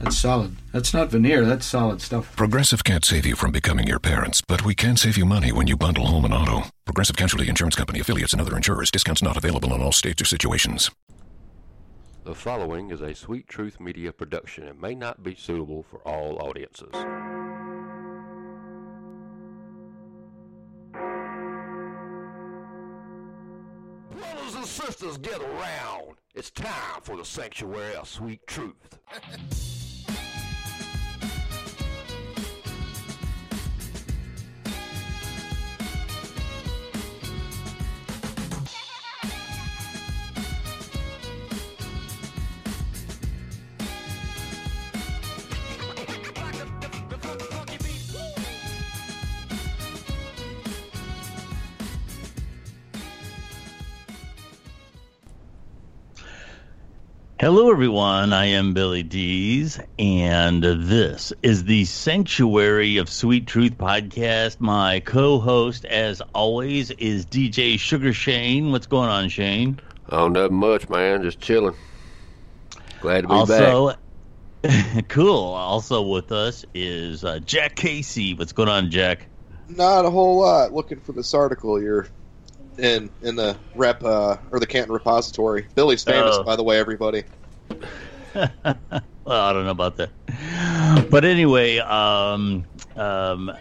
That's solid. That's not veneer, that's solid stuff. Progressive can't save you from becoming your parents, but we can save you money when you bundle home and auto. Progressive Casualty Insurance Company affiliates and other insurers. Discounts not available in all states or situations. The following is a Sweet Truth Media production and may not be suitable for all audiences. Brothers and sisters, get around. It's time for the Sanctuary of Sweet Truth. Hello, everyone. I am Billy Dees, and this is the Sanctuary of Sweet Truth podcast. My co host, as always, is DJ Sugar Shane. What's going on, Shane? Oh, nothing much, man. Just chilling. Glad to be also, cool. Also with us is uh, Jack Casey. What's going on, Jack? Not a whole lot. Looking for this article you're in in the rep uh, or the Canton repository. Billy's famous, Oh. by the way, everybody. well, I don't know about that. But anyway, um, um,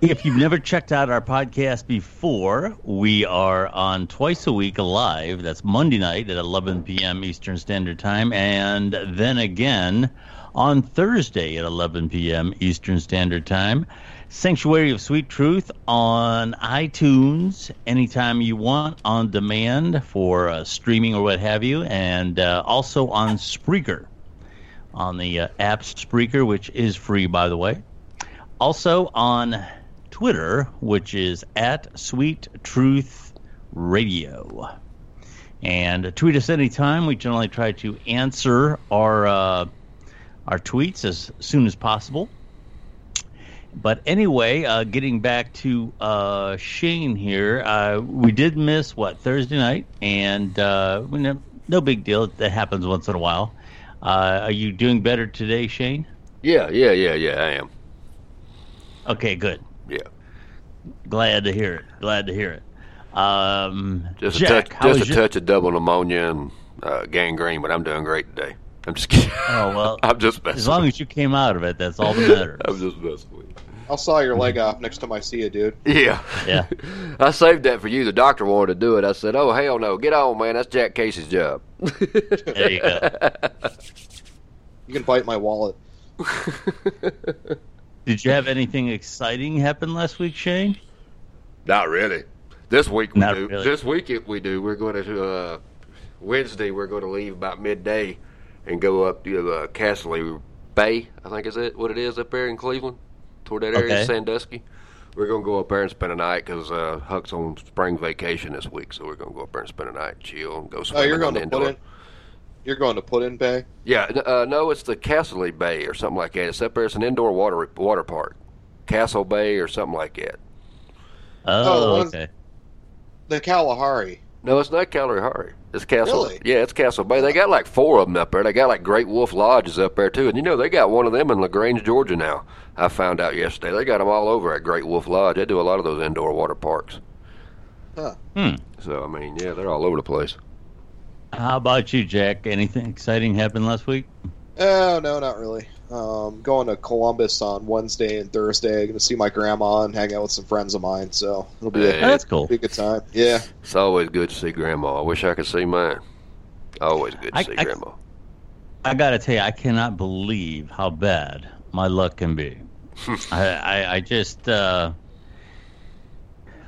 if you've never checked out our podcast before, we are on twice a week live. That's Monday night at 11 p.m. Eastern Standard Time, and then again on Thursday at 11 p.m. Eastern Standard Time. Sanctuary of Sweet Truth on iTunes anytime you want on demand for uh, streaming or what have you, and uh, also on Spreaker on the uh, app Spreaker, which is free, by the way. Also on Twitter, which is at Sweet Truth Radio. And tweet us anytime. We generally try to answer our uh, our tweets as soon as possible. But anyway, uh, getting back to uh, Shane here, uh, we did miss what Thursday night, and uh, no, no big deal. That happens once in a while. Uh, are you doing better today, Shane? Yeah, yeah, yeah, yeah, I am. Okay, good. Yeah. Glad to hear it. Glad to hear it. Um, Just Jack, a touch, just a your- touch of double pneumonia and uh, gangrene, but I'm doing great today. I'm just kidding. Oh well, I'm just messing. as long as you came out of it, that's all that matters. I'm just messing with you. I'll saw your leg off next time I see you, dude. Yeah. Yeah. I saved that for you. The doctor wanted to do it. I said, "Oh hell no, get on, man. That's Jack Casey's job." There you go. You can bite my wallet. Did you have anything exciting happen last week, Shane? Not really. This week we Not do. really. This week it, we do. We're going to uh, Wednesday. We're going to leave about midday and go up to uh, Castle Bay. I think is it what it is up there in Cleveland, toward that area, Okay. Sandusky. We're going to go up there and spend a night because uh, Huck's on spring vacation this week, so we're going to go up there and spend a night, chill, and go swimming. Oh, you're going the to indoor. put in. You're going to Put-in-Bay. Yeah, uh, no, it's the Castle Bay or something like that. It's up there. It's an indoor water water park, Castle Bay or something like that. Oh, the Oh, one- okay. The Kalahari. No, it's not Kalahari. It's Castle. Really? Yeah, it's Castle Bay. They got like four of them up there. They got like Great Wolf Lodges up there too, and you know they got one of them in LaGrange, Georgia now. I found out yesterday. They got them all over at Great Wolf Lodge. They do a lot of those indoor water parks. Huh. Hmm. So I mean, yeah, they're all over the place. How about you, Jack? Anything exciting happened last week? Oh no, not really. Um, going to Columbus on Wednesday and Thursday. Going to see my grandma and hang out with some friends of mine. So it'll be, Yeah. a, that's cool. be a good time. Yeah. It's always good to see Grandma. I wish I could see mine. Always good to I- see I- Grandma. I gotta tell you, I cannot believe how bad my luck can be. I, I, I just, uh,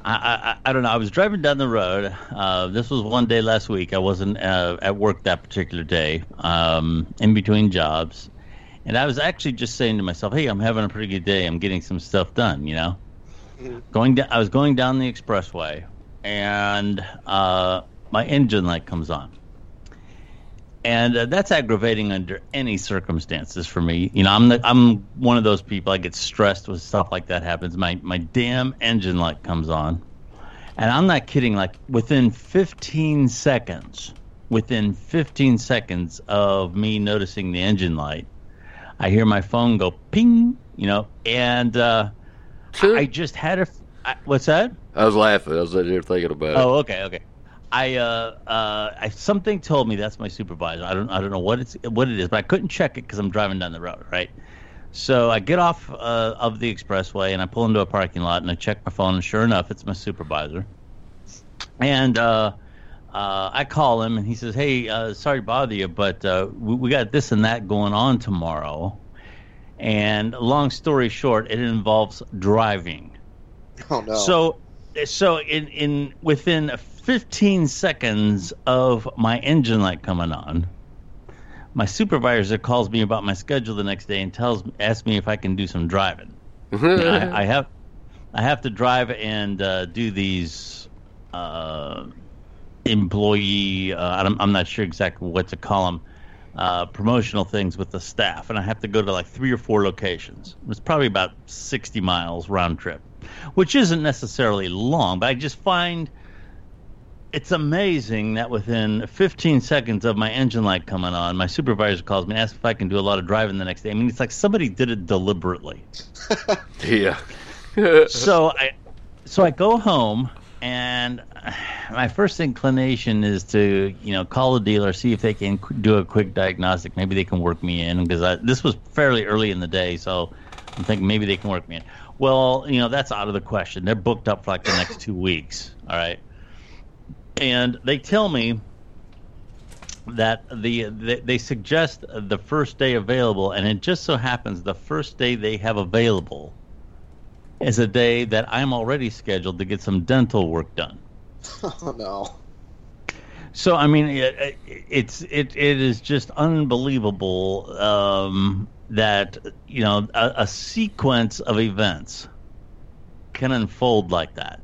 I, I, I don't know. I was driving down the road. Uh, this was one day last week. I wasn't uh, at work that particular day, um, in between jobs, and I was actually just saying to myself, "Hey, I'm having a pretty good day. I'm getting some stuff done." You know, going down. I was going down the expressway, and uh, my engine light comes on and uh, that's aggravating under any circumstances for me. You know, I'm the, I'm one of those people. I get stressed when stuff like that happens. My my damn engine light comes on, and I'm not kidding. Like within 15 seconds, within 15 seconds of me noticing the engine light, I hear my phone go ping. You know, and uh, I just had a. I, what's that? I was laughing. I was sitting here thinking about it. Oh, okay, okay. I uh uh I, something told me that's my supervisor. I don't I don't know what it's what it is, but I couldn't check it because I'm driving down the road, right? So I get off uh, of the expressway and I pull into a parking lot and I check my phone and sure enough it's my supervisor. And uh, uh, I call him and he says, "Hey, uh, sorry to bother you, but uh, we, we got this and that going on tomorrow." And long story short, it involves driving. Oh no. So, so in in within 15 seconds of my engine light coming on, my supervisor calls me about my schedule the next day and tells asks me if I can do some driving. I, I have I have to drive and uh, do these uh, employee. Uh, I'm, I'm not sure exactly what to call them. Uh, promotional things with the staff, and I have to go to like three or four locations. It's probably about 60 miles round trip, which isn't necessarily long, but I just find it's amazing that within 15 seconds of my engine light coming on, my supervisor calls me and asks if I can do a lot of driving the next day. I mean, it's like somebody did it deliberately yeah. so I so I go home and my first inclination is to you know call a dealer see if they can do a quick diagnostic. Maybe they can work me in because this was fairly early in the day so I'm thinking maybe they can work me in. Well you know that's out of the question. They're booked up for like the next two weeks all right? And they tell me that the they, they suggest the first day available and it just so happens the first day they have available is a day that I'm already scheduled to get some dental work done. oh no. So I mean, it, it's it it is just unbelievable um, that you know a, a sequence of events can unfold like that.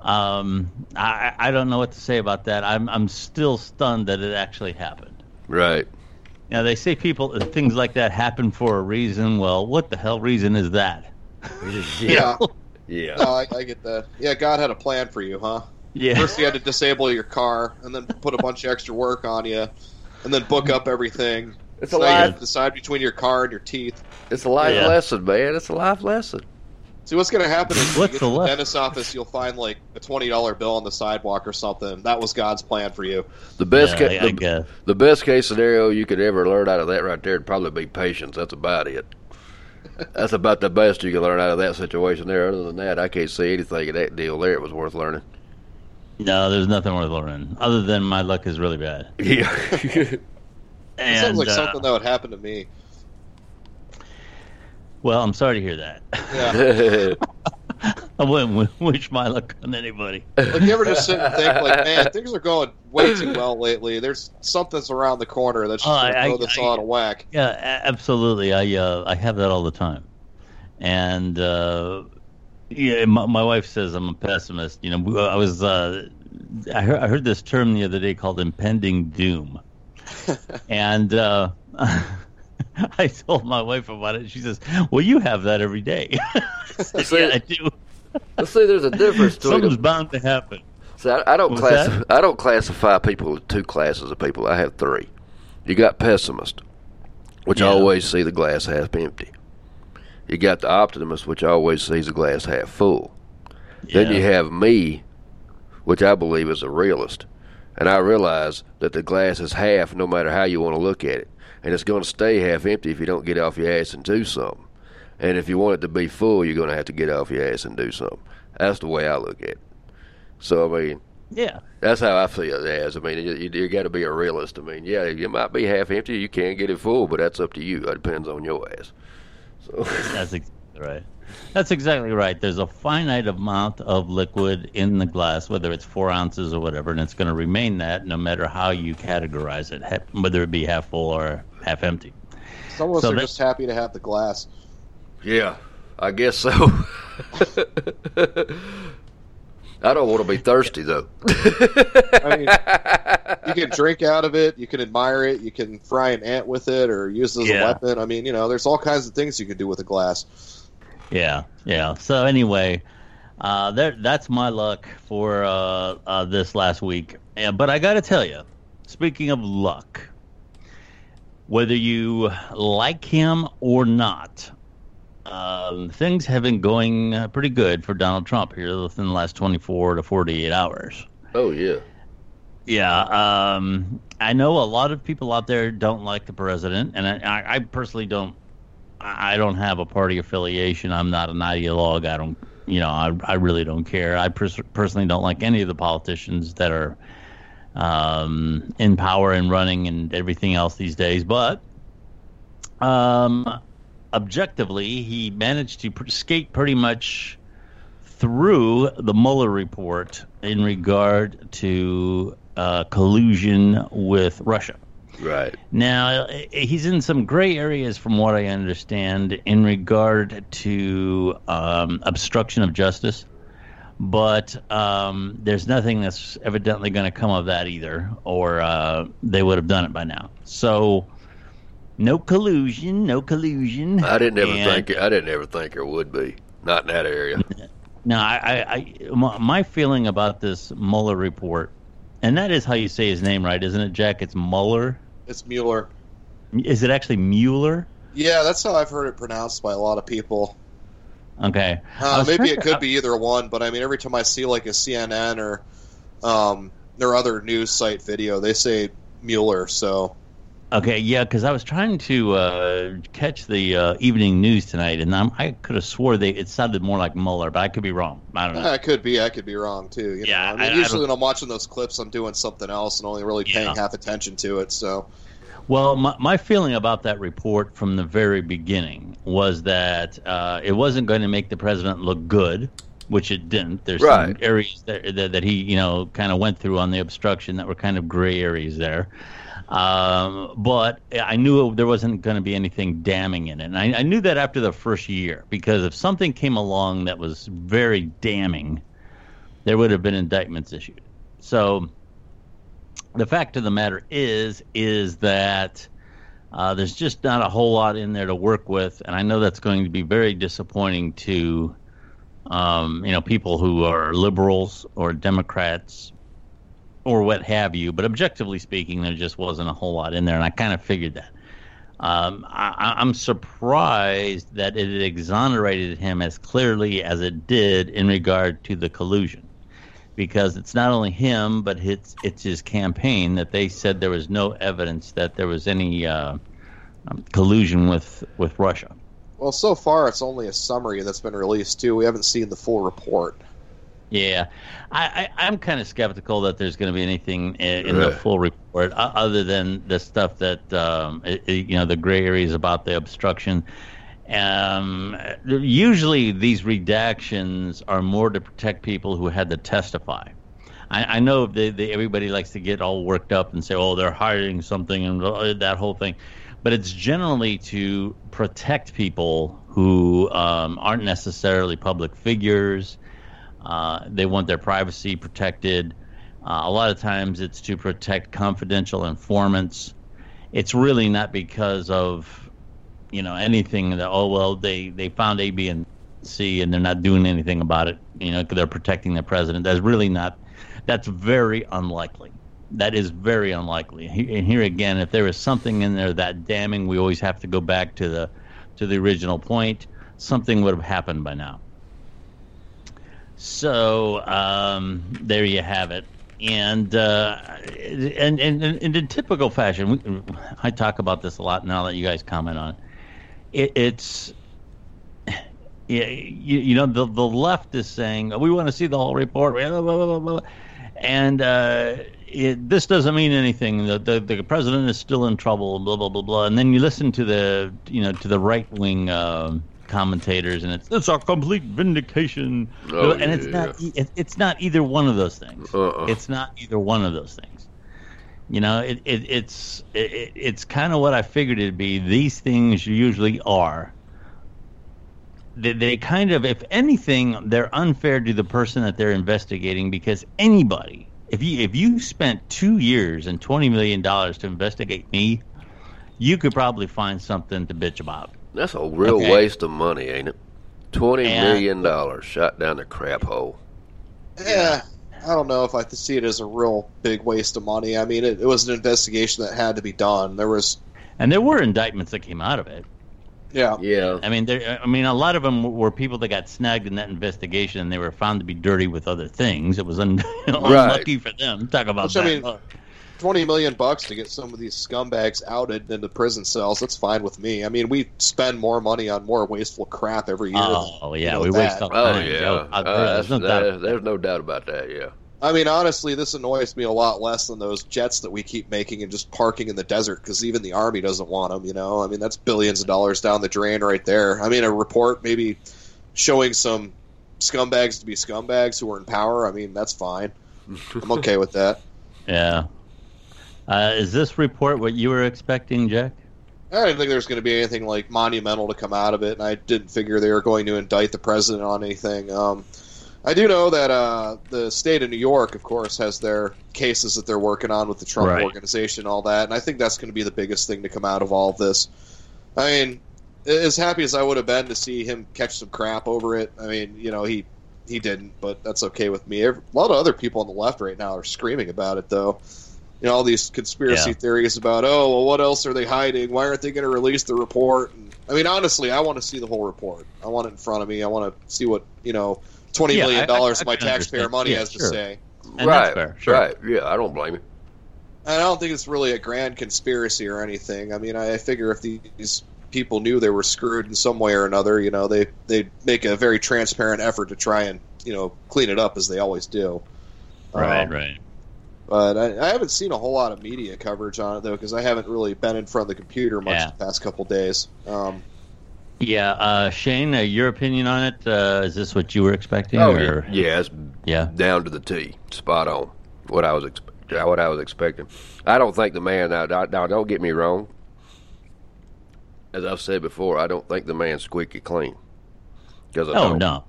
Um, I I don't know what to say about that. I'm I'm still stunned that it actually happened. Right. Now they say people things like that happen for a reason. Well, what the hell reason is that? Yeah. Yeah. No, I, I get that. Yeah, God had a plan for you, huh? Yeah. First, he had to disable your car, and then put a bunch of extra work on you, and then book up everything. It's So a now you have life. to decide between your car and your teeth. It's a life Yeah. lesson, man. It's a life lesson. See, what's going to happen is What's you get the to the left? dentist's office, you'll find like a twenty dollar bill on the sidewalk or something. That was God's plan for you. The best Yeah, ca- I the, guess. the best case scenario you could ever learn out of that right there would probably be patience. That's about it. That's about the best you can learn out of that situation there. Other than that, I can't see anything in that deal there. It was worth learning. No, there's nothing worth learning other than my luck is really bad. Yeah. It And, sounds like uh, something that would happen to me. Well, I'm sorry to hear that. Yeah. I wouldn't wish my luck on anybody. like you ever just sit and think, like, man, things are going way too well lately. There's something's around the corner that's just Oh, going to I- throw this all out of whack. Yeah, absolutely. I uh, I have that all the time, and uh, yeah, my, my wife says I'm a pessimist. You know, I was uh, I heard I heard this term the other day called impending doom, and uh, I told my wife about it. She says, "Well, you have that every day." I said, See- yeah, I do. Let's see. There's a difference between. Something's bound to happen. See, I, I don't that? I don't classify people into two classes of people. I have three. You got pessimist, which Yeah. always see the glass half empty. You got the optimist, which always sees the glass half full. Then you have me, which I believe is a realist, and I realize that the glass is half no matter how you want to look at it, and it's going to stay half empty if you don't get off your ass and do something. And if you want it to be full, you're going to have to get off your ass and do something. That's the way I look at it. So I mean, Yeah. that's how I feel it as. I mean, you, you, you got to be a realist. I mean, yeah, it might be half empty. You can't get it full, but that's up to you. It depends on your ass. So That's exactly right. That's exactly right. There's a finite amount of liquid in the glass, whether it's four ounces or whatever, and it's going to remain that no matter how you categorize it, whether it be half full or half empty. Some of us So are that- just happy to have the glass. yeah, I guess so. I don't want to be thirsty though. I mean, you can drink out of it, you can admire it, you can fry an ant with it, or use it as Yeah. a weapon. I mean, you know, there's all kinds of things you can do with a glass. Yeah, yeah. So anyway, uh, there, that's my luck for uh, uh, this last week. Yeah, but I got to tell you, speaking of luck, whether you like him or not, um, things have been going pretty good for Donald Trump here within the last 24 to 48 hours. oh yeah, Yeah, um, I know a lot of people out there don't like the president, and I, I personally don't. I don't have a party affiliation. I'm not an ideologue. I don't, you know, I, I really don't care. I pers- personally don't like any of the politicians that are um, in power and running and everything else these days. But um, objectively, he managed to pr- skate pretty much through the Mueller report in regard to uh, collusion with Russia. Right. Now, eh, he's in some gray areas, from what I understand, in regard to um, obstruction of justice. But um, there's nothing that's evidently going to come of that either, or uh, they would have done it by now. So, no collusion, no collusion. I didn't ever And- think I didn't ever think there would be. Not in that area. No, I, I, I my, my feeling about this Mueller report, and that is how you say his name, right? Isn't it, Jack? It's Mueller. It's Mueller. Is it actually Mueller? Yeah, that's how I've heard it pronounced by a lot of people. Okay. Uh, maybe it to- could be either one, but I mean, every time I see like a CNN or um, their other news site video, they say Mueller. So Okay, yeah, because I was trying to uh, catch the uh, evening news tonight, and I'm, I could have swore they it sounded more like Mueller, but I could be wrong. I don't know. it could be. I could be wrong too. You Yeah, know? I mean, I- I usually don't- when I'm watching those clips, I'm doing something else and only really paying Yeah. half attention to it. So Well, my, my feeling about that report from the very beginning was that uh, it wasn't going to make the president look good, which it didn't. There's some areas that, that, that he, you know, kind of went through on the obstruction that were kind of gray areas there. Um, but I knew there wasn't going to be anything damning in it. And I, I knew that after the first year, because if something came along that was very damning, there would have been indictments issued. So the fact of the matter is is that uh, there's just not a whole lot in there to work with, and I know that's going to be very disappointing to um, you know people who are liberals or Democrats or what have you. But objectively speaking, there just wasn't a whole lot in there, and I kind of figured that. Um, I, I'm surprised that it exonerated him as clearly as it did in regard to the collusion because it's not only him, but it's it's his campaign that they said there was no evidence that there was any uh, um, collusion with with Russia. Well, so far it's only a summary that's been released too. We haven't seen the full report. Yeah, I, I, I'm kind of skeptical that there's going to be anything in, in the full report o- other than the stuff that um, it, it- you know the gray areas about the obstruction. Um, usually these redactions are more to protect people who had to testify. I, I know they, they, everybody likes to get all worked up and say, "Oh, they're hiding something," and uh, that whole thing. But it's generally to protect people who um, aren't necessarily public figures. Uh, they want their privacy protected. Uh, a lot of times it's to protect confidential informants. It's really not because of, you know, anything that, oh, well, they, they found A, B, and C and they're not doing anything about it. You know, they're protecting the president. That's really not, that's very unlikely. That is very unlikely. And here again, if there is something in there that damning, we always have to go back to the, to the original point. Something would have happened by now. So um, there you have it. and uh, and, and, and in typical fashion, we, I talk about this a lot, I'll let you guys comment on it. it it's you, you know the the left is saying we want to see the whole report, and uh, it, this doesn't mean anything. The, the, the president is still in trouble, blah blah blah blah. And then you listen to the you know to the right wing uh, commentators, and it's it's a complete vindication. Oh, and it's yeah. not it, it's not either one of those things. Uh-uh. It's not either one of those things. You know, it, it it's it, it's kind of what I figured it'd be. These things usually are. They, they kind of, if anything, they're unfair to the person that they're investigating because anybody, if you if you spent two years and twenty million dollars to investigate me, you could probably find something to bitch about. That's a real Okay. waste of money, ain't it? Twenty And- million dollars shot down the crap hole. Yeah, I don't know if I could see it as a real big waste of money. I mean, it, it was an investigation that had to be done. There was, And there were indictments that came out of it. Yeah, Yeah. I mean, there. I mean, a lot of them were people that got snagged in that investigation, and they were found to be dirty with other things. It was un- unlucky for them. Talk about Which, I that. mean, twenty million bucks to get some of these scumbags outed into prison cells. That's fine with me. I mean, we spend more money on more wasteful crap every year. oh than, yeah, you know, we that. waste all Oh time. yeah. Joe. Uh, there's no that's- doubt. there's no doubt about that. Yeah. I mean, honestly, this annoys me a lot less than those jets that we keep making and just parking in the desert because even the army doesn't want them. You know, I mean, that's billions of dollars down the drain right there. I mean, a report maybe showing some scumbags to be scumbags who are in power. I mean, that's fine. I'm okay with that. Yeah. Uh, is this report what you were expecting, Jack? I didn't think there was going to be anything like monumental to come out of it, and I didn't figure they were going to indict the president on anything. Um, I do know that uh, the state of New York, of course, has their cases that they're working on with the Trump Right. organization and all that, and I think that's going to be the biggest thing to come out of all of this. I mean, as happy as I would have been to see him catch some crap over it, I mean, you know, he he didn't, but that's okay with me. A lot of other people on the left right now are screaming about it, though. You know, all these conspiracy Yeah. theories about, oh, well, what else are they hiding? Why aren't they going to release the report? And, I mean, honestly, I want to see the whole report. I want it in front of me. I want to see what you know, twenty Yeah, million I- dollars of my taxpayer money Yeah, has sure. to say. And right. that's fair, sure. Right. Yeah. I don't blame you. And I don't think it's really a grand conspiracy or anything. I mean, I I figure if these people knew they were screwed in some way or another, you know, they they make a very transparent effort to try and you know clean it up as they always do. Right, Um, right. But I, I haven't seen a whole lot of media coverage on it though, because I haven't really been in front of the computer much Yeah. the past couple days. Um, Yeah, uh, Shane, uh, your opinion on it? Uh, is this what you were expecting? Oh or? yeah. Yeah. It's Yeah. down to the T. Spot on. What I was expe- what I was expecting. I don't think the man. Now, now, don't get me wrong. As I've said before, I don't think the man's squeaky clean. Because I Oh don't. no,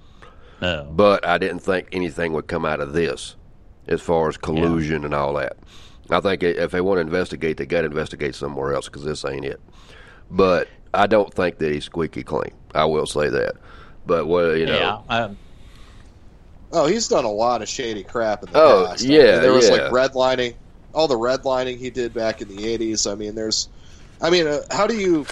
no. But I didn't think anything would come out of this, as far as collusion and all that. I think if they want to investigate, they got to investigate somewhere else because this ain't it. But I don't think that he's squeaky clean. I will say that. But what you know, Yeah, um, oh, he's done a lot of shady crap in the Oh, past. I yeah, mean, there was yeah. like redlining, all the redlining he did back in the '80s. I mean, there's, I mean, uh, how do you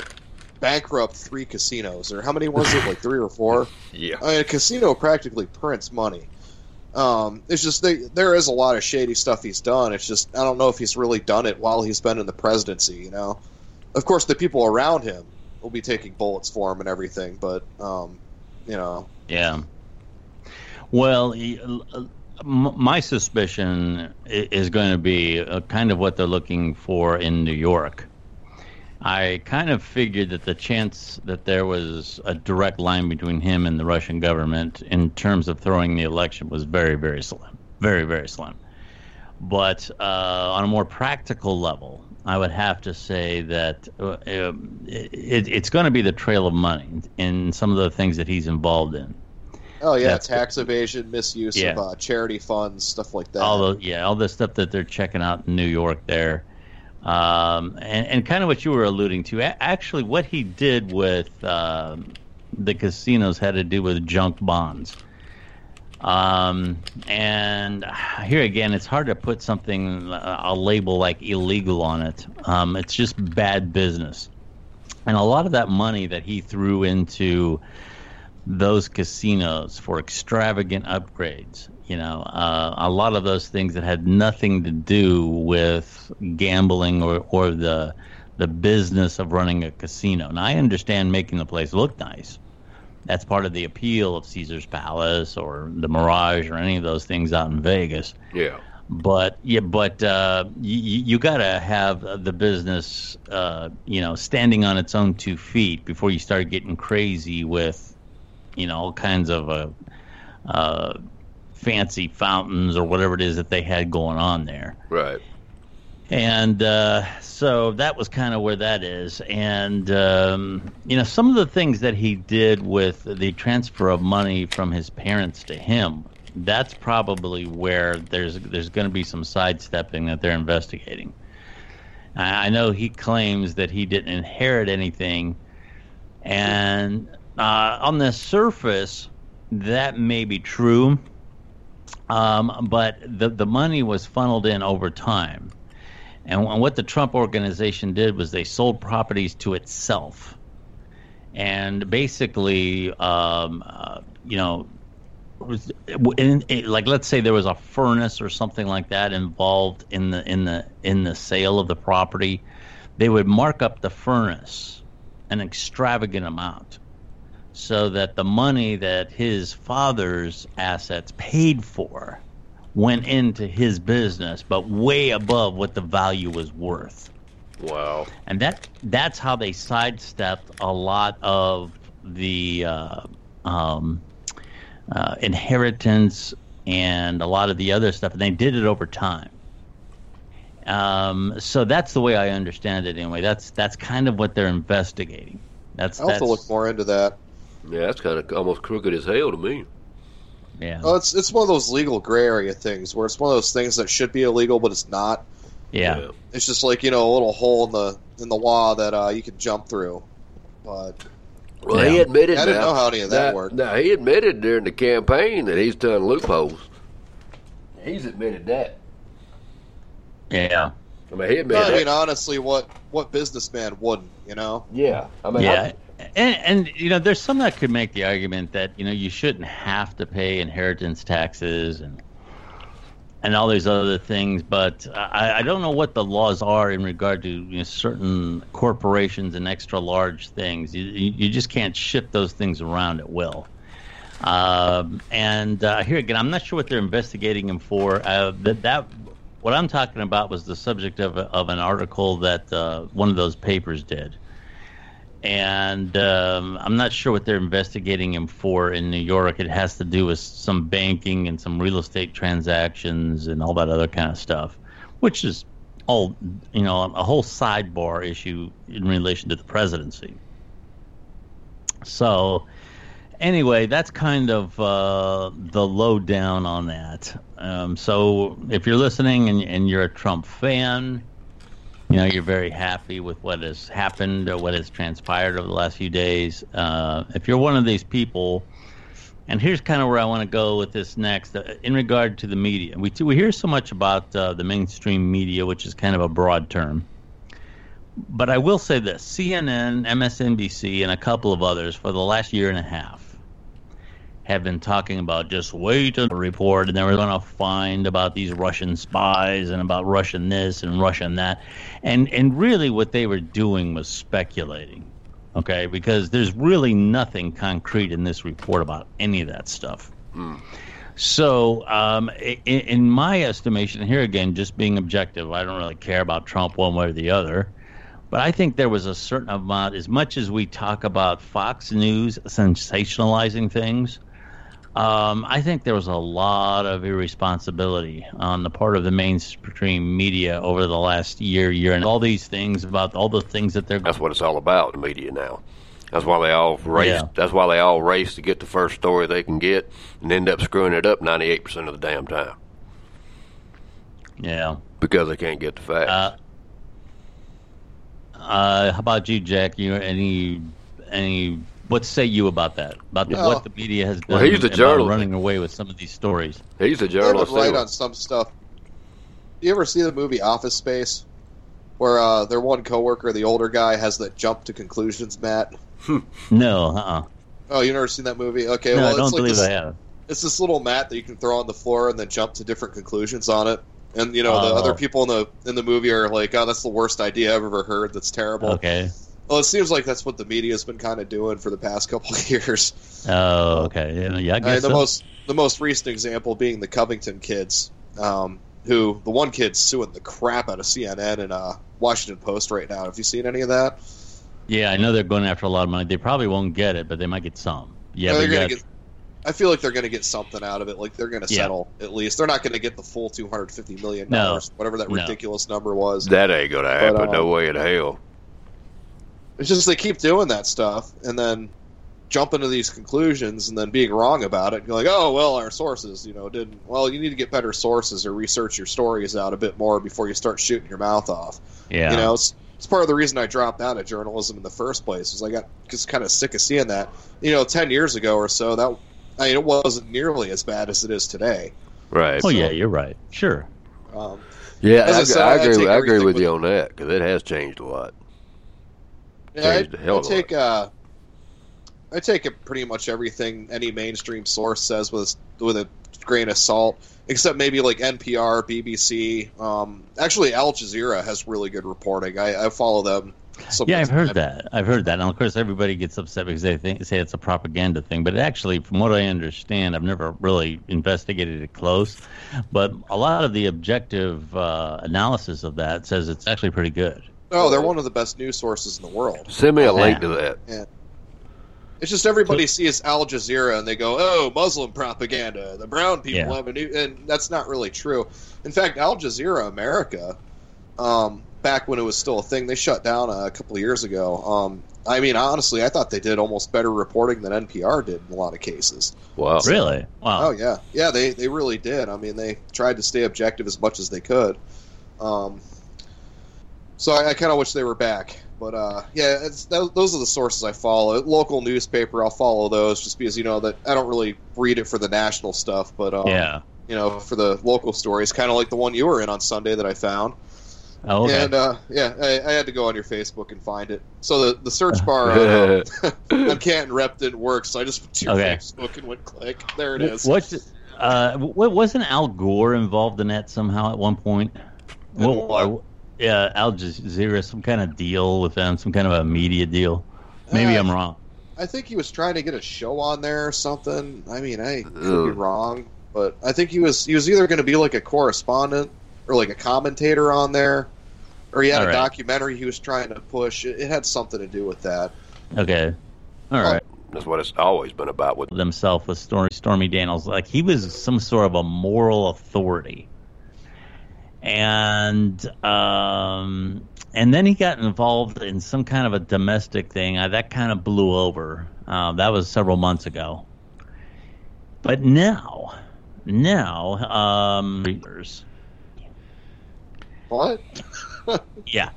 bankrupt three casinos or how many was it? Like three or four? yeah, I mean, a casino practically prints money. Um, it's just they, there is a lot of shady stuff he's done. It's just I don't know if he's really done it while he's been in the presidency. You know, of course the people around him will be taking bullets for him and everything, but um, you know, yeah. Well, my suspicion is going to be uh, kind of what they're looking for in New York. I kind of figured that the chance that there was a direct line between him and the Russian government in terms of throwing the election was very, very slim. Very, very slim. But uh, on a more practical level, I would have to say that uh, um, it, it's going to be the trail of money in some of the things that he's involved in. oh yeah, That's- tax evasion, misuse Yeah. of uh, charity funds, stuff like that. all the yeah, all the stuff that they're checking out in New York there, um, and, and kind of what you were alluding to. Actually, what he did with um, the casinos had to do with junk bonds. Um, and here again, it's hard to put something uh, a label like illegal on it. Um, it's just bad business, and a lot of that money that he threw into those casinos for extravagant upgrades You know, uh, a lot of those things that had nothing to do with gambling or, or the the business of running a casino. And I understand making the place look nice. That's part of the appeal of Caesar's Palace or the Mirage or any of those things out in Vegas. Yeah. But yeah, but uh, you, you got to have the business, uh, you know, standing on its own two feet before you start getting crazy with, you know, all kinds of uh, uh, fancy fountains or whatever it is that they had going on there. Right. And uh, so that was kind of where that is. And, um, you know, some of the things that he did with the transfer of money from his parents to him, that's probably where there's there's going to be some sidestepping that they're investigating. I know he claims that he didn't inherit anything. And uh, on the surface, that may be true. Um, but the, the money was funneled in over time. And what the Trump organization did was they sold properties to itself, and basically, um, uh, you know, was in, in, like let's say there was a furnace or something like that involved in the in the in the sale of the property, they would mark up the furnace an extravagant amount, so that the money that his father's assets paid for went into his business, but way above what the value was worth. Wow. And that that's how they sidestepped a lot of the uh, um, uh, inheritance and a lot of the other stuff. And they did it over time. Um, so that's the way I understand it. Anyway, that's that's kind of what they're investigating. That's I'll have to that's- look more into that. Yeah, that's kind of almost crooked as hell to me. Yeah, Well, it's it's one of those legal gray area things where it's one of those things that should be illegal but it's not. yeah. It's just like you know a little hole in the in the law that uh, you can jump through. But Well, he admitted. I didn't now- know how any of that worked. Now he admitted during the campaign that he's done loopholes. He's admitted that. Yeah. I mean, he admitted I that. mean, honestly, what what businessman wouldn't? You know, yeah. I mean, yeah. And, and you know, there's some that could make the argument that you know you shouldn't have to pay inheritance taxes and and all these other things, but I, I don't know what the laws are in regard to you know, certain corporations and extra large things. You, you just can't shift those things around at will. Um, and uh, here again, I'm not sure what they're investigating him for. Uh, that that what I'm talking about was the subject of of an article that uh, one of those papers did and um, I'm not sure what they're investigating him for in New York. It has to do with some banking and some real estate transactions and all that other kind of stuff, which is all you know a whole sidebar issue in relation to the presidency. So, anyway, that's kind of uh, the lowdown on that. Um, so, if you're listening and, and you're a Trump fan, you know you're very happy with what has happened or what has transpired over the last few days. Uh, if you're one of these people, and here's kind of where I want to go with this next, uh, in regard to the media, we we hear so much about uh, the mainstream media, which is kind of a broad term. But I will say this: CNN, MSNBC, and a couple of others for the last year and a half have been talking about just wait and report, and they were going to find about these Russian spies and about Russian this and Russian that, and and really what they were doing was speculating, okay? Because there's really nothing concrete in this report about any of that stuff. So, um, in, in my estimation, here again, just being objective, I don't really care about Trump one way or the other. But I think there was a certain amount, as much as we talk about Fox News sensationalizing things, um, I think there was a lot of irresponsibility on the part of the mainstream media over the last year, year, and all these things about all the things that they're. That's what it's all about. The media now. That's why they all race. Yeah. That's why they all race to get the first story they can get, and end up screwing it up ninety eight percent of the damn time Yeah. because they can't get the facts. Uh, uh, how about you, Jack? You any any? What say you about that? About the, No. what the media has done? Well, he's the about journalist. running away with some of these stories. He's a journalist. right too. on some stuff. You ever see the movie Office Space, where uh, their one coworker, the older guy, has that jump to conclusions mat? No, uh-uh. Oh, you never seen that movie? Okay, no, well, I it's don't like believe this, I have. it's this little mat that you can throw on the floor and then jump to different conclusions on it. And you know the Oh. other people in the in the movie are like, "Oh, that's the worst idea I've ever heard. That's terrible." Okay. Well, it seems like that's what the media's been kind of doing for the past couple of years. Oh, okay. Yeah, yeah I I guess mean, the so. most the most recent example being the Covington kids, um, who the one kid's suing the crap out of CNN and uh, Washington Post right now. Have you seen any of that? Yeah, I know they're going after a lot of money. They probably won't get it, but they might get some. Yeah, they're gonna get. I feel like they're going to get something out of it. Like they're going to Yeah. settle at least. They're not going to get the full two hundred fifty million No. dollars, whatever that No. ridiculous number was. That ain't gonna happen. But, uh, no way in hell. It's just they keep doing that stuff and then jumping to these conclusions and then being wrong about it. You're like, oh well, our sources, you know, didn't. Well, you need to get better sources or research your stories out a bit more before you start shooting your mouth off. yeah. You know, it's, it's part of the reason I dropped out of journalism in the first place. Was I got just kind of sick of seeing that. You know, ten years ago or so, that I mean, it wasn't nearly as bad as it is today. Right. oh yeah, you're right. Sure. Um, Yeah, I I, said, I I agree. take I agree with with- you on that because it has changed a lot. Yeah, I, Changed a I of a take uh, I take it pretty much everything any mainstream source says with with a grain of salt, except maybe like NPR, BBC. Um, actually, Al Jazeera has really good reporting. I, I follow them. Yeah, I've sometimes. heard that. I've heard that. And of course, everybody gets upset because they think, say it's a propaganda thing. But actually, from what I understand, I've never really investigated it close. But a lot of the objective uh, analysis of that says it's actually pretty good. Oh, they're one of the best news sources in the world. Send me a link to that. It's just everybody sees Al Jazeera and they go, "Oh, Muslim propaganda. The brown people Yeah. have a new," and that's not really true. In fact, Al Jazeera America, um, back when it was still a thing, they shut down a couple of years ago. Um, I mean, honestly, I thought they did almost better reporting than NPR did in a lot of cases. Wow. Really? Wow. Oh yeah, yeah, they they really did. I mean, they tried to stay objective as much as they could. Um, so I, I kind of wish they were back, but uh, yeah, it's, those, those are the sources I follow. Local newspaper, I'll follow those just because you know that I don't really read it for the national stuff, but um, Yeah. you know, for the local stories, kind of like the one you were in on Sunday that I found. Oh, okay. And uh, yeah, I, I had to go on your Facebook and find it. So the, the search bar on, um, on Canton Rep didn't work, so I just went to your Okay. Facebook and went click. There it is. What's uh, what wasn't Al Gore involved in that somehow at one point? In What- what? or- yeah, Al Jazeera, some kind of deal with them, some kind of a media deal. Maybe Uh, I'm wrong. I think he was trying to get a show on there or something. I mean, I could be wrong, but I think he was he was either going to be like a correspondent or like a commentator on there, or he had All a right. documentary he was trying to push. It, it had something to do with that. Okay. All right. That's what it's always been about with. Himself with Stormy, Stormy Daniels, like he was some sort of a moral authority, and um, and then he got involved in some kind of a domestic thing. Uh, that kind of blew over. Uh, that was several months ago. But now, now, um, What? yeah,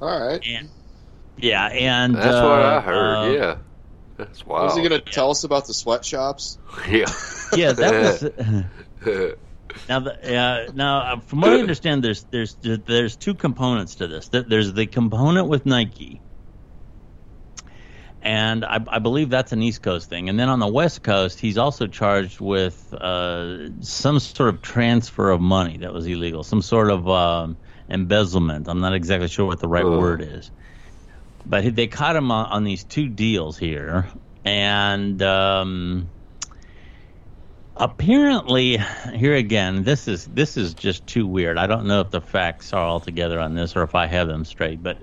All right. and yeah, and That's what I uh, heard. uh, yeah. That's wild. Was he going to tell us about the sweatshops? Yeah. yeah, that was. Now, the, uh, now, uh, from what I understand, there's there's there's two components to this. There's the component with Nike, and I, I believe that's an East Coast thing. And then on the West Coast, he's also charged with uh, some sort of transfer of money that was illegal, some sort of um, embezzlement. I'm not exactly sure what the right Oh. word is, but they caught him on, on these two deals here, and. Um, apparently here again this is this is just too weird. I don't know if the facts are all together on this or if i have them straight but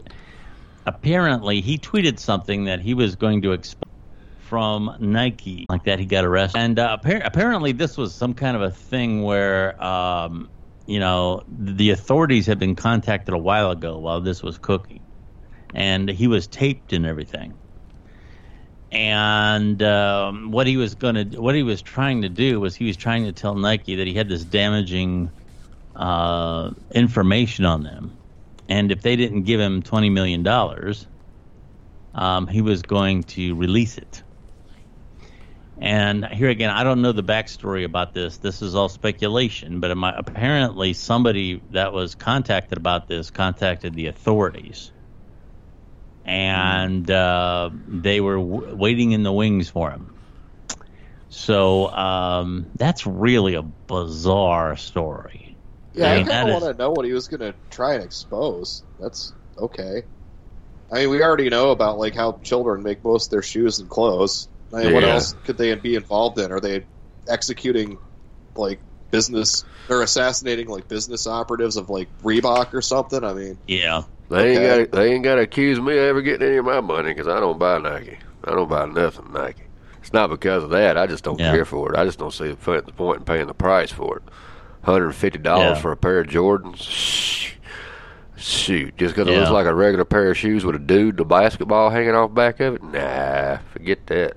apparently he tweeted something that he was going to expel from nike like that he got arrested. And uh, appar- apparently this was some kind of a thing where um, you know the authorities had been contacted a while ago while this was cooking. And he was taped and everything and um, what he was going to what he was trying to do was he was trying to tell Nike that he had this damaging uh, information on them, and if they didn't give him twenty million dollars, um, he was going to release it. And here again, I don't know the backstory about this. This is all speculation, but apparently somebody that was contacted about this contacted the authorities and uh, they were w- waiting in the wings for him. So um, that's really a bizarre story. Yeah, I I, kind of want to know what he was going to try and expose. That's okay. I mean, we already know about like how children make most of their shoes and clothes. I mean, what else could they be involved in? Are they executing like business or assassinating like business operatives of like Reebok or something? I mean, Yeah. They ain't got they ain't got to accuse me of ever getting any of my money because I don't buy Nike. I don't buy nothing Nike. It's not because of that. I just don't Yeah. care for it. I just don't see the the point in paying the price for it. Hundred and fifty dollars Yeah. for a pair of Jordans. Shoot, just because it looks like a regular pair of shoes with a dude, the basketball hanging off the back of it. Nah, forget that.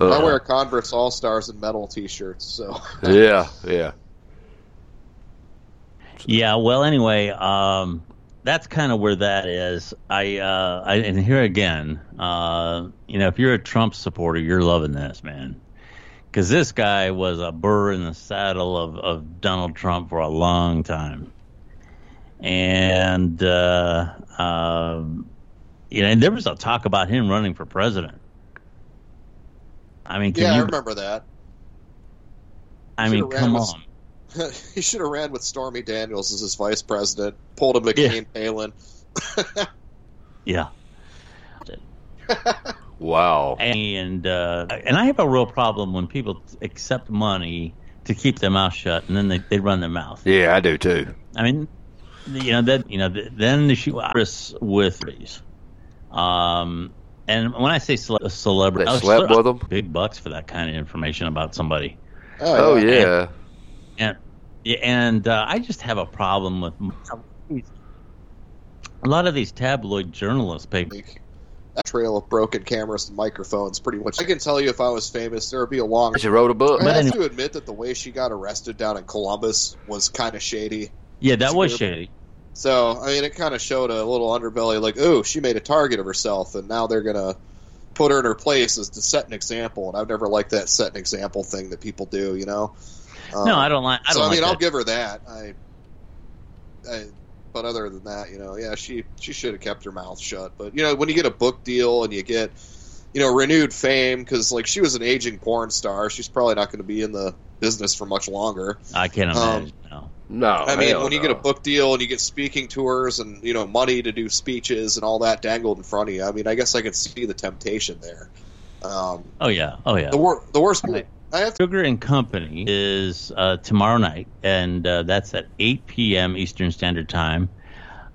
I Uh-uh. wear Converse All Stars and metal T-shirts, so Yeah, yeah. Yeah, well, anyway, um, that's kind of where that is. I, uh, I and here again, uh, you know, if you're a Trump supporter, you're loving this, man, because this guy was a burr in the saddle of, of Donald Trump for a long time, and uh, um, you know, and there was a talk about him running for president. I mean, can yeah, I you? remember that. I mean, come with- on. he should have ran with Stormy Daniels as his vice president, pulled a McCain Palin. Yeah. Wow. and uh, and I have a real problem when people accept money to keep their mouth shut and then they, they run their mouth. Yeah, I do too. I mean, you know that you know then the shoot Chris with these. Um, and when I say cele- a celebrity, I was slept sort- with 'em? Big bucks for that kind of information about somebody. Oh yeah. And yeah, and uh, I just have a problem with a lot of these tabloid journalists pay Like, that trail of broken cameras and microphones, pretty much. I can tell you, if I was famous, there would be a long. She wrote a book. I But have anyway- to admit that the way she got arrested down in Columbus was kind of shady. Yeah, that was shady. So, I mean, it kind of showed a little underbelly, like, oh, she made a target of herself, and now they're gonna put her in her place as to set an example. And I've never liked that set an example thing that people do, you know. Um, No, I don't like. I so don't I mean, like I'll that. give her that. I, I, but other than that, you know, yeah, she she should have kept her mouth shut. But you know, when you get a book deal and you get, you know, renewed fame because like she was an aging porn star, she's probably not going to be in the business for much longer. I can't um, imagine. no. No, I mean, hell when you no. get a book deal and you get speaking tours and you know money to do speeches and all that dangled in front of you, I mean, I guess I can see the temptation there. Um, Oh yeah. Oh yeah. the wor- the worst. I have Sugar and Company is uh, tomorrow night, and uh, that's at 8 p.m. Eastern Standard Time.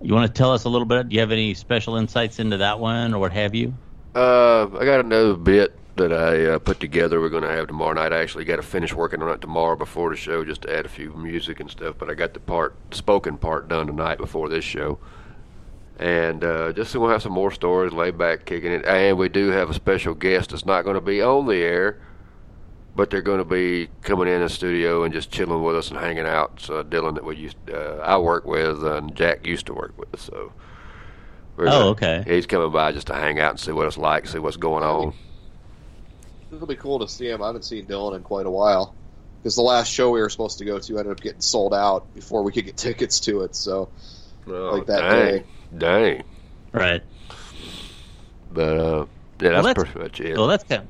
You want to tell us a little bit? Do you have any special insights into that one, or what have you? Uh, I got another bit that I uh, put together. We're going to have tomorrow night. I actually got to finish working on it tomorrow before the show, just to add a few music and stuff. But I got the part, spoken part, done tonight before this show. And uh, just so we'll have some more stories, lay back, kicking it. And we do have a special guest that's not going to be on the air, but they're going to be coming in the studio and just chilling with us and hanging out. It's uh, Dylan that we used, uh, I work with, and Jack used to work with. So. we're Oh, gonna- okay. He's coming by just to hang out and see what it's like, see what's going on. It'll be cool to see him. I haven't seen Dylan in quite a while because the last show we were supposed to go to ended up getting sold out before we could get tickets to it. So, Oh, Like that dang, day. Dang. Right. But uh, yeah, that's, Well, that's- pretty much it. Well, that's kind.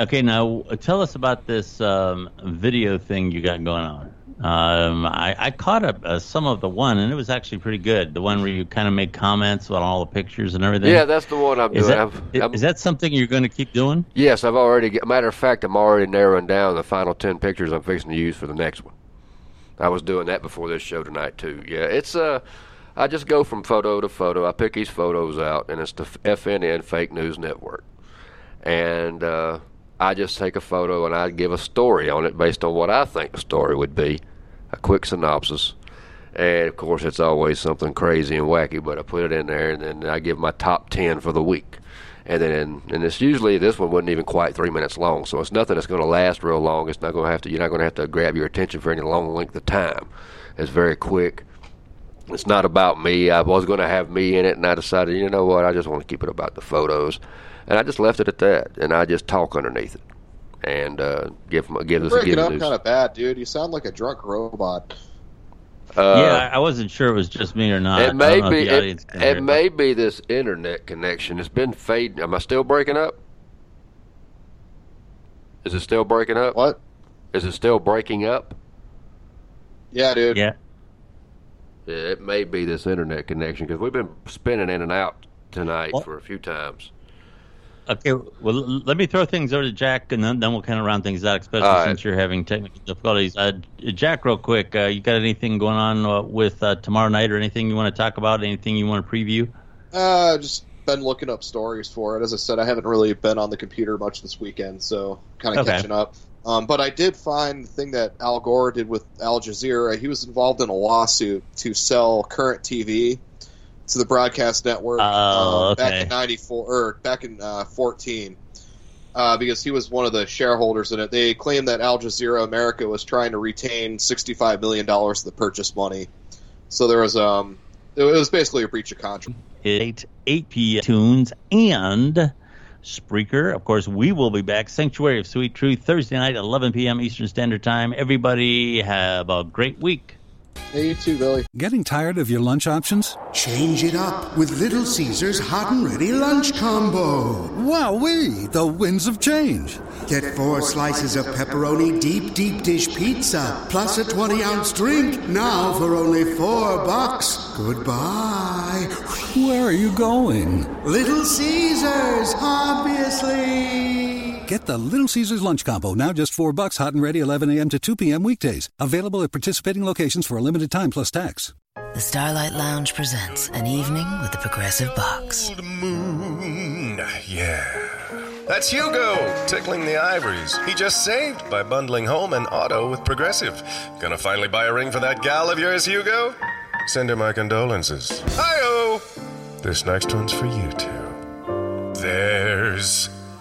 Okay, now tell us about this um, video thing you got going on. Um, I, I caught up uh, some of the one, and it was actually pretty good. The one where you kind of make comments on all the pictures and everything. yeah, that's the one I'm Is doing. that, I'm- I'm- is that something you're going to keep doing? yes, I've already. Matter of fact, I'm already narrowing down the final ten pictures I'm fixing to use for the next one. I was doing that before this show tonight too. Yeah, it's uh, I just go from photo to photo. I pick these photos out, and it's the FNN Fake News Network, and uh, I just take a photo and I give a story on it based on what I think the story would be, a quick synopsis. And of course, it's always something crazy and wacky, but I put it in there, and then I give my top ten for the week. And then, and it's usually this one wasn't even quite three minutes long, so it's nothing that's going to last real long. It's not going to have to. You're not going to have to grab your attention for any long length of time. It's very quick. It's not about me. I was going to have me in it, and I decided, you know what? I just want to keep it about the photos, and I just left it at that. And I just talk underneath it, and uh, give them give this break give it up kind of bad, dude. You sound like a drunk robot. uh, yeah, I I wasn't sure it was just me or not. It may be. the It, it may be this internet connection. It's been fading. Am I still breaking up? Is it still breaking up? What? Is it still breaking up? Yeah, dude. Yeah. Yeah, it may be this internet connection because we've been spinning in and out tonight What? for a few times. Okay, well, let me throw things over to Jack, and then, then we'll kind of round things out, especially All right. since you're having technical difficulties. Uh, Jack, real quick, uh, you got anything going on uh, with uh, tomorrow night, or anything you want to talk about? Anything you want to preview? Uh, just been looking up stories for it. As I said, I haven't really been on the computer much this weekend, so kind of Okay. catching up. Um, but I did find the thing that Al Gore did with Al Jazeera. He was involved in a lawsuit to sell current TV to the broadcast network Oh, uh, back in '94 or back in uh, 14. Uh, because he was one of the shareholders in it. They claimed that Al Jazeera America was trying to retain $65 million of the purchase money. So there was um, it was basically a breach of contract. 8, 8 p tunes and Spreaker. Of course, we will be back. Sanctuary of Sweet Truth, Thursday night, 11 p.m. Eastern Standard Time. Everybody have a great week. Hey, you too, Billy. Getting tired of your lunch options? Change it up with Little Caesars Hot and Ready Lunch Combo. Wowee, the winds of change. Get four slices of pepperoni deep, deep dish pizza, plus a 20 ounce drink, now for only four bucks. Goodbye. Where are you going? Little Caesars, obviously. Get the Little Caesars lunch combo, now just four bucks, hot and ready, 11 a.m. to 2 p.m. weekdays. Available at participating locations for a limited time plus tax. The Starlight Lounge presents an evening with the Progressive Box. Old Moon. Yeah. That's Hugo, tickling the ivories. He just saved by bundling home and auto with Progressive. Gonna finally buy a ring for that gal of yours, Hugo? Send her my condolences. Hi-oh! This next one's for you two. There's